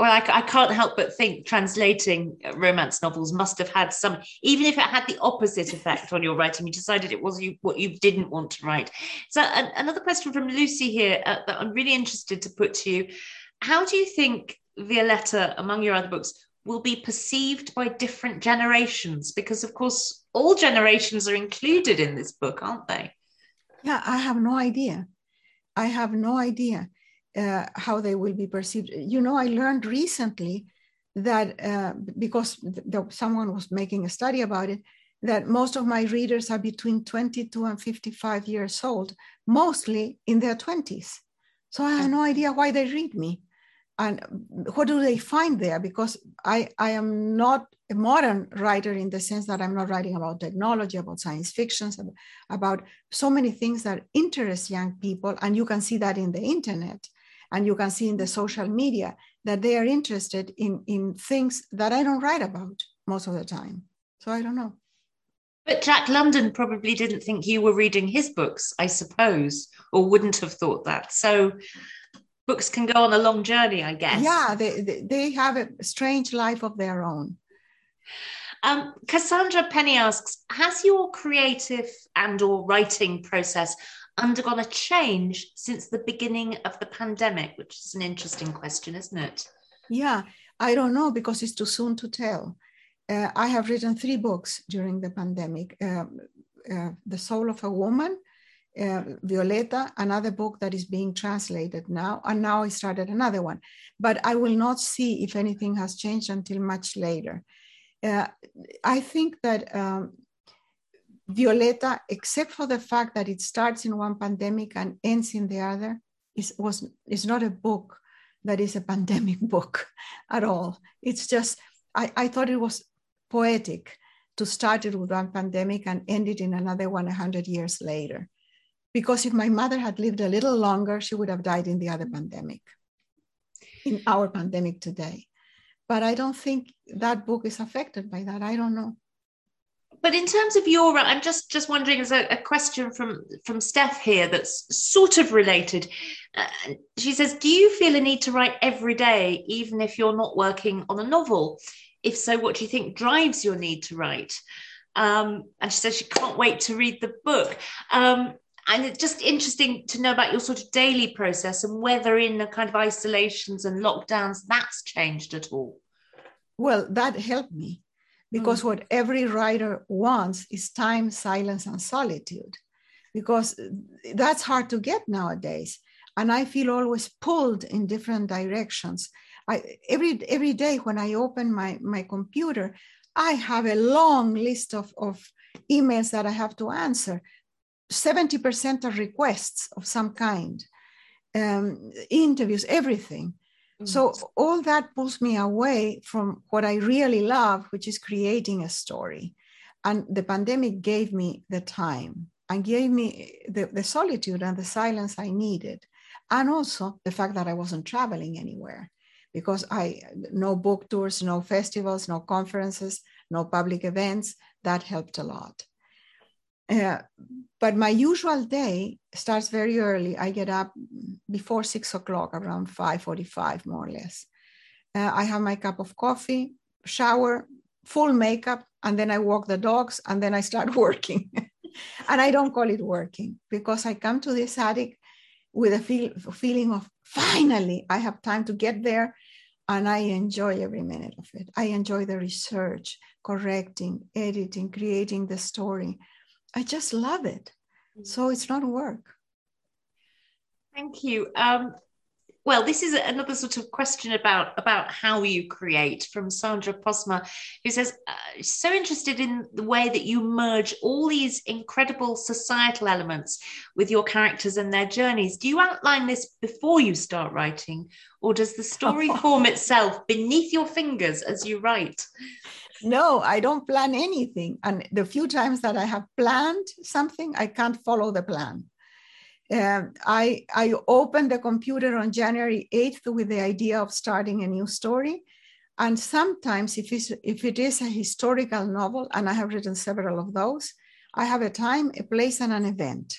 B: well, I, I, can't help but think translating romance novels must have had some, even if it had the opposite effect on your writing, you decided it was you, what you didn't want to write. So, an, another question from Lucy here uh, that I'm really interested to put to you. How do you think Violeta, among your other books, will be perceived by different generations? Because, of course, all generations are included in this book, aren't they?
C: Yeah, I have no idea. I have no idea uh, how they will be perceived. You know, I learned recently that uh, because someone was making a study about it, that most of my readers are between 22 and 55 years old, mostly in their 20s. So I have no idea why they read me and what do they find there because I, I am not a modern writer in the sense that i'm not writing about technology about science fictions about so many things that interest young people and you can see that in the internet and you can see in the social media that they are interested in in things that i don't write about most of the time so i don't know
B: but Jack London probably didn't think you were reading his books, I suppose, or wouldn't have thought that. So books can go on a long journey, I guess.
C: Yeah, they, they have a strange life of their own.
B: Um, Cassandra Penny asks, has your creative and or writing process undergone a change since the beginning of the pandemic? Which is an interesting question, isn't it?
C: Yeah, I don't know because it's too soon to tell. Uh, I have written three books during the pandemic. Uh, uh, the Soul of a Woman, uh, Violeta, another book that is being translated now, and now I started another one. But I will not see if anything has changed until much later. Uh, I think that um, Violeta, except for the fact that it starts in one pandemic and ends in the other, is was is not a book that is a pandemic book at all. It's just I, I thought it was poetic to start it with one pandemic and end it in another hundred years later because if my mother had lived a little longer, she would have died in the other pandemic, in our pandemic today. But I don't think that book is affected by that. I don't know.
B: But in terms of your, I'm just just wondering as a, a question from from Steph here that's sort of related. Uh, she says, "Do you feel a need to write every day, even if you're not working on a novel? If so, what do you think drives your need to write?" Um, and she says she can't wait to read the book. Um, and it's just interesting to know about your sort of daily process and whether in the kind of isolations and lockdowns that's changed at all
C: well that helped me because mm. what every writer wants is time silence and solitude. Because that's hard to get nowadays. And i feel always pulled in different directions. I, every every day when i open my my computer i have a long list of, of emails that i have to answer. 70% are requests of some kind, um, interviews, everything. Mm-hmm. So all that pulls me away from what I really love, which is creating a story. And the pandemic gave me the time and gave me the, the solitude and the silence I needed. And also the fact that I wasn't traveling anywhere because I no book tours, no festivals, no conferences, no public events. That helped a lot. Uh, but my usual day starts very early. I get up before six o'clock, around 5:45, more or less. Uh, I have my cup of coffee, shower, full makeup, and then I walk the dogs, and then I start working. and I don't call it working because I come to this attic with a feel, feeling of finally I have time to get there, and I enjoy every minute of it. I enjoy the research, correcting, editing, creating the story I just love it. Mm. So it's not work.
B: Thank you. Um, well, this is another sort of question about about how you create from Sandra Posma, who says, uh, so interested in the way that you merge all these incredible societal elements with your characters and their journeys. Do you outline this before you start writing, or does the story form itself beneath your fingers as you write?
C: No, I don't plan anything. And the few times that I have planned something, I can't follow the plan. Um, I, I opened the computer on January 8th with the idea of starting a new story. And sometimes, if, it's, if it is a historical novel, and I have written several of those, I have a time, a place, and an event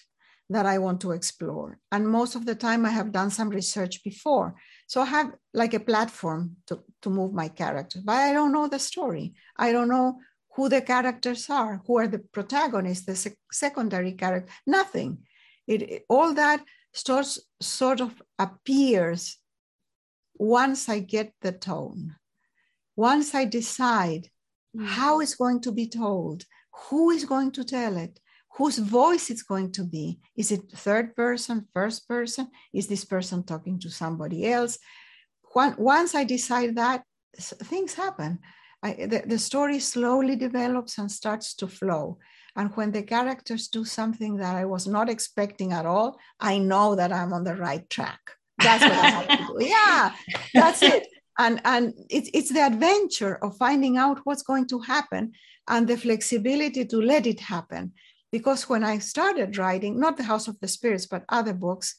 C: that I want to explore. And most of the time, I have done some research before. So I have like a platform to, to move my characters, but I don't know the story. I don't know who the characters are, who are the protagonists, the sec- secondary character, nothing. It, it, all that starts sort of appears once I get the tone, once I decide mm-hmm. how it's going to be told, who is going to tell it, whose voice it's going to be. Is it third person, first person? Is this person talking to somebody else? Once I decide that, things happen. I, the, the story slowly develops and starts to flow. And when the characters do something that I was not expecting at all, I know that I'm on the right track. That's what I have to do. Yeah, that's it. And, and it's, it's the adventure of finding out what's going to happen and the flexibility to let it happen. Because when I started writing, not the House of the Spirits, but other books,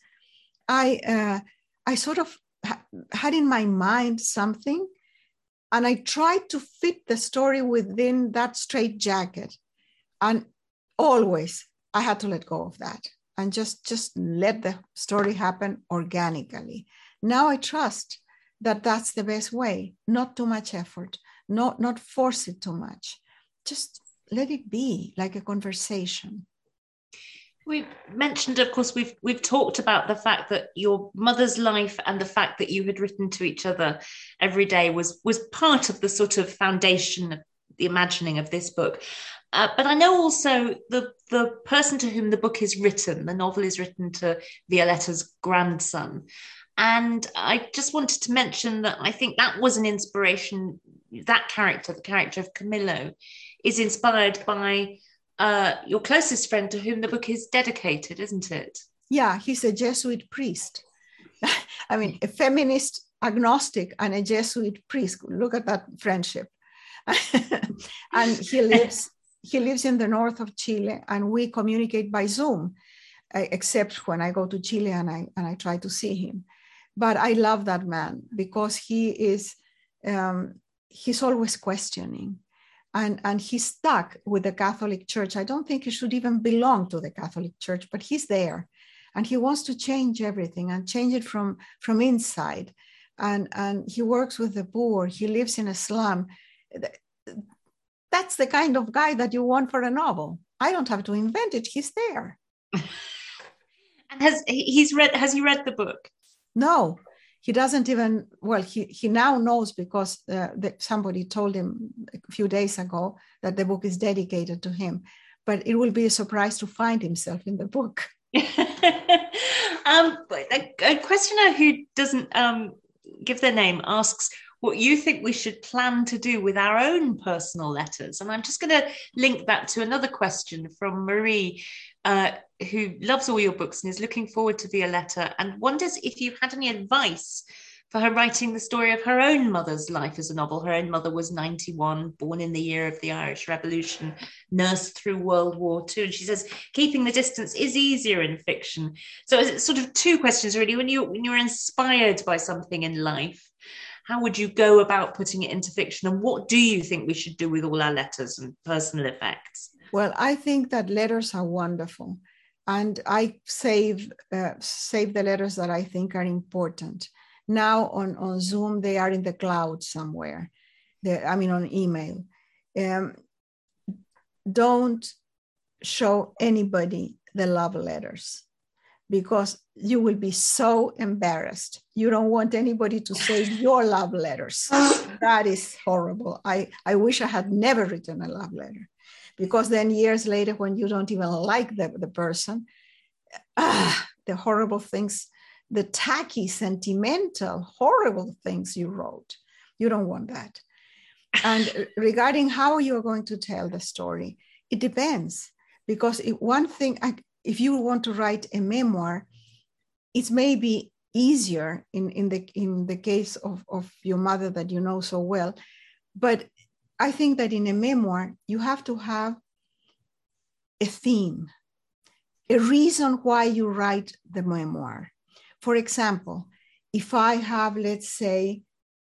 C: I, uh, I sort of ha- had in my mind something and I tried to fit the story within that straight jacket. And always I had to let go of that and just, just let the story happen organically. Now I trust that that's the best way, not too much effort, not, not force it too much. Just let it be like a conversation.
B: We've mentioned, of course, we've we've talked about the fact that your mother's life and the fact that you had written to each other every day was was part of the sort of foundation of the imagining of this book. Uh, but I know also the the person to whom the book is written, the novel is written to Violeta's grandson. And I just wanted to mention that I think that was an inspiration. That character, the character of Camilo, is inspired by uh, your closest friend to whom the book is dedicated, isn't it?
C: Yeah, he's a Jesuit priest. I mean, a feminist agnostic and a Jesuit priest. Look at that friendship. and he lives he lives in the north of Chile, and we communicate by Zoom, except when I go to Chile and I and I try to see him. But I love that man because he is um, he's always questioning and, and he's stuck with the Catholic Church. I don't think he should even belong to the Catholic Church, but he's there. And he wants to change everything and change it from, from inside. And, and he works with the poor, he lives in a slum. That's the kind of guy that you want for a novel. I don't have to invent it, he's there.
B: and has he's read has he read the book?
C: No, he doesn't even well he, he now knows because uh, the, somebody told him a few days ago that the book is dedicated to him. But it will be a surprise to find himself in the book.
B: Um, a, a, questioner who doesn't um, give their name asks what you think we should plan to do with our own personal letters and i'm just going to link that to another question from marie uh, who loves all your books and is looking forward to Violeta and wonders if you had any advice for her writing the story of her own mother's life as a novel. Her own mother was 91, born in the year of the Irish Revolution, nursed through World War II. And she says keeping the distance is easier in fiction. So it's sort of two questions really. When you when you're inspired by something in life, how would you go about putting it into fiction? And what do you think we should do with all our letters and personal effects?
C: Well, I think that letters are wonderful, and I save uh, save the letters that I think are important. Now on on Zoom, they are in the cloud somewhere. They're, I mean, on email. Um, don't show anybody the love letters because you will be so embarrassed. You don't want anybody to save your love letters. that is horrible. I, I wish I had never written a love letter because then years later when you don't even like the, the person ah, the horrible things the tacky sentimental horrible things you wrote you don't want that and regarding how you're going to tell the story it depends because if one thing if you want to write a memoir it's maybe easier in, in the in the case of, of your mother that you know so well but I think that in a memoir, you have to have a theme, a reason why you write the memoir. For example, if I have, let's say,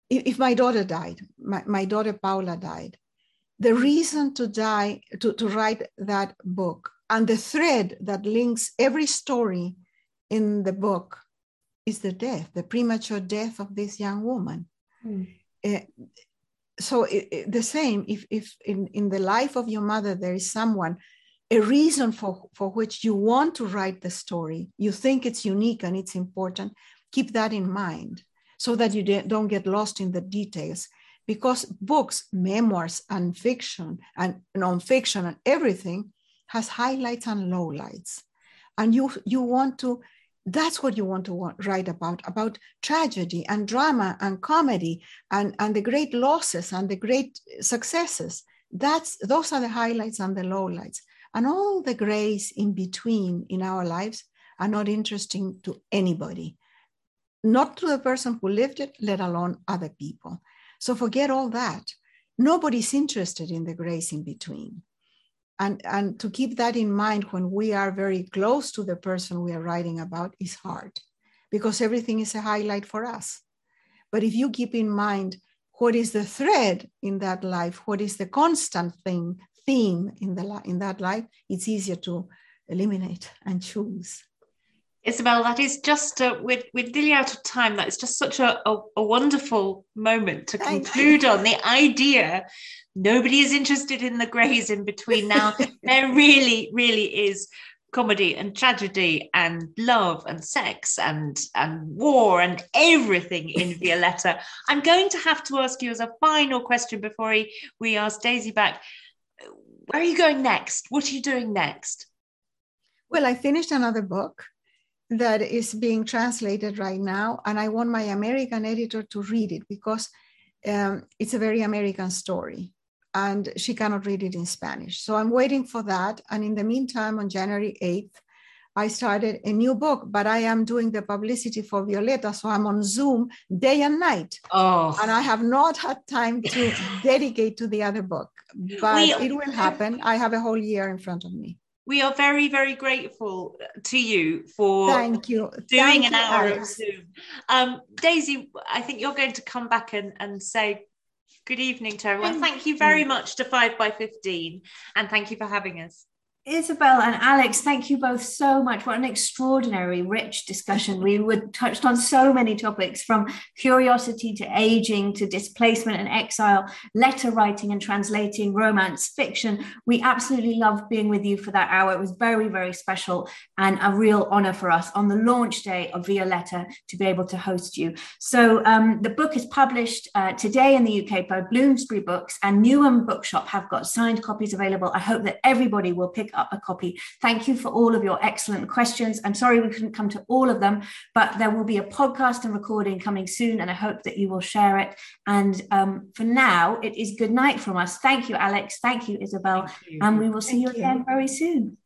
C: if my daughter died, my, my daughter Paula died, the reason to die, to, to write that book, and the thread that links every story in the book is the death, the premature death of this young woman. Mm. Uh, so it, it, the same, if, if in, in the life of your mother there is someone, a reason for, for which you want to write the story, you think it's unique and it's important, keep that in mind so that you don't get lost in the details. Because books, memoirs, and fiction and nonfiction and everything has highlights and lowlights. And you, you want to, that's what you want to want, write about, about tragedy and drama and comedy and, and the great losses and the great successes. That's, those are the highlights and the lowlights. And all the grays in between in our lives are not interesting to anybody not to the person who lived it, let alone other people. So forget all that. Nobody's interested in the grace in between. And, and to keep that in mind when we are very close to the person we are writing about is hard because everything is a highlight for us. But if you keep in mind what is the thread in that life, what is the constant thing, theme in, the, in that life, it's easier to eliminate and choose.
B: Isabel, that is just uh, we're, we're nearly out of time. That is just such a, a, a wonderful moment to conclude on the idea. Nobody is interested in the greys in between now. there really, really is comedy and tragedy and love and sex and and war and everything in Violeta. I'm going to have to ask you as a final question before we, we ask Daisy back. Where are you going next? What are you doing next?
C: Well, I finished another book that is being translated right now, and I want my American editor to read it because um, it's a very American story and she cannot read it in Spanish. So I'm waiting for that. And in the meantime, on January 8th, I started a new book, but I am doing the publicity for Violeta. So I'm on Zoom day and night.
B: Oh.
C: And I have not had time to dedicate to the other book, but we, it will happen. I have a whole year in front of me
B: we are very very grateful to you for
C: thank you.
B: doing
C: thank
B: an
C: you,
B: hour Alex. of zoom. Um, daisy i think you're going to come back and, and say good evening to everyone. Thank, thank you very much to 5 by 15 and thank you for having us
A: Isabel and Alex, thank you both so much. What an extraordinary, rich discussion. We would touched on so many topics from curiosity to aging to displacement and exile, letter writing and translating, romance, fiction. We absolutely loved being with you for that hour. It was very, very special and a real honor for us on the launch day of Violeta to be able to host you. So um, the book is published uh, today in the UK by Bloomsbury Books and Newham Bookshop have got signed copies available. I hope that everybody will pick up a copy. Thank you for all of your excellent questions. I'm sorry we couldn't come to all of them, but there will be a podcast and recording coming soon, and I hope that you will share it. And um, for now, it is good night from us. Thank you, Alex. Thank you, Isabel. Thank you. And we will see you, you again very soon.